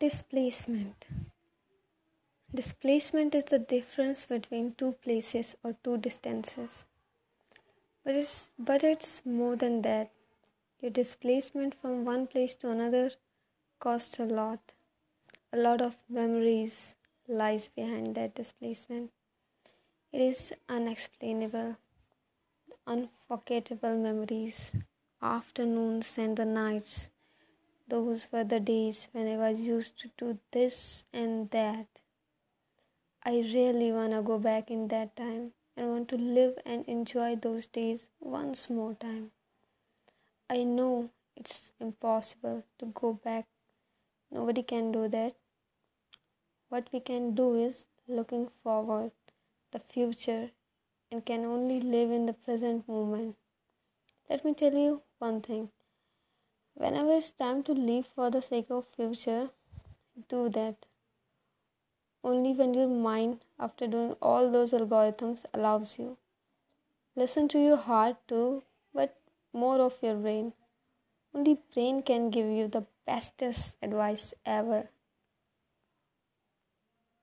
Displacement. Displacement is the difference between two places or two distances. But it's, but it's more than that. Your displacement from one place to another costs a lot. A lot of memories lies behind that displacement. It is unexplainable, unforgettable memories, afternoons and the nights those were the days when I was used to do this and that. I really want to go back in that time and want to live and enjoy those days once more time. I know it's impossible to go back. Nobody can do that. What we can do is looking forward, the future, and can only live in the present moment. Let me tell you one thing whenever it's time to live for the sake of future do that. Only when your mind after doing all those algorithms allows you. Listen to your heart too but more of your brain. Only brain can give you the bestest advice ever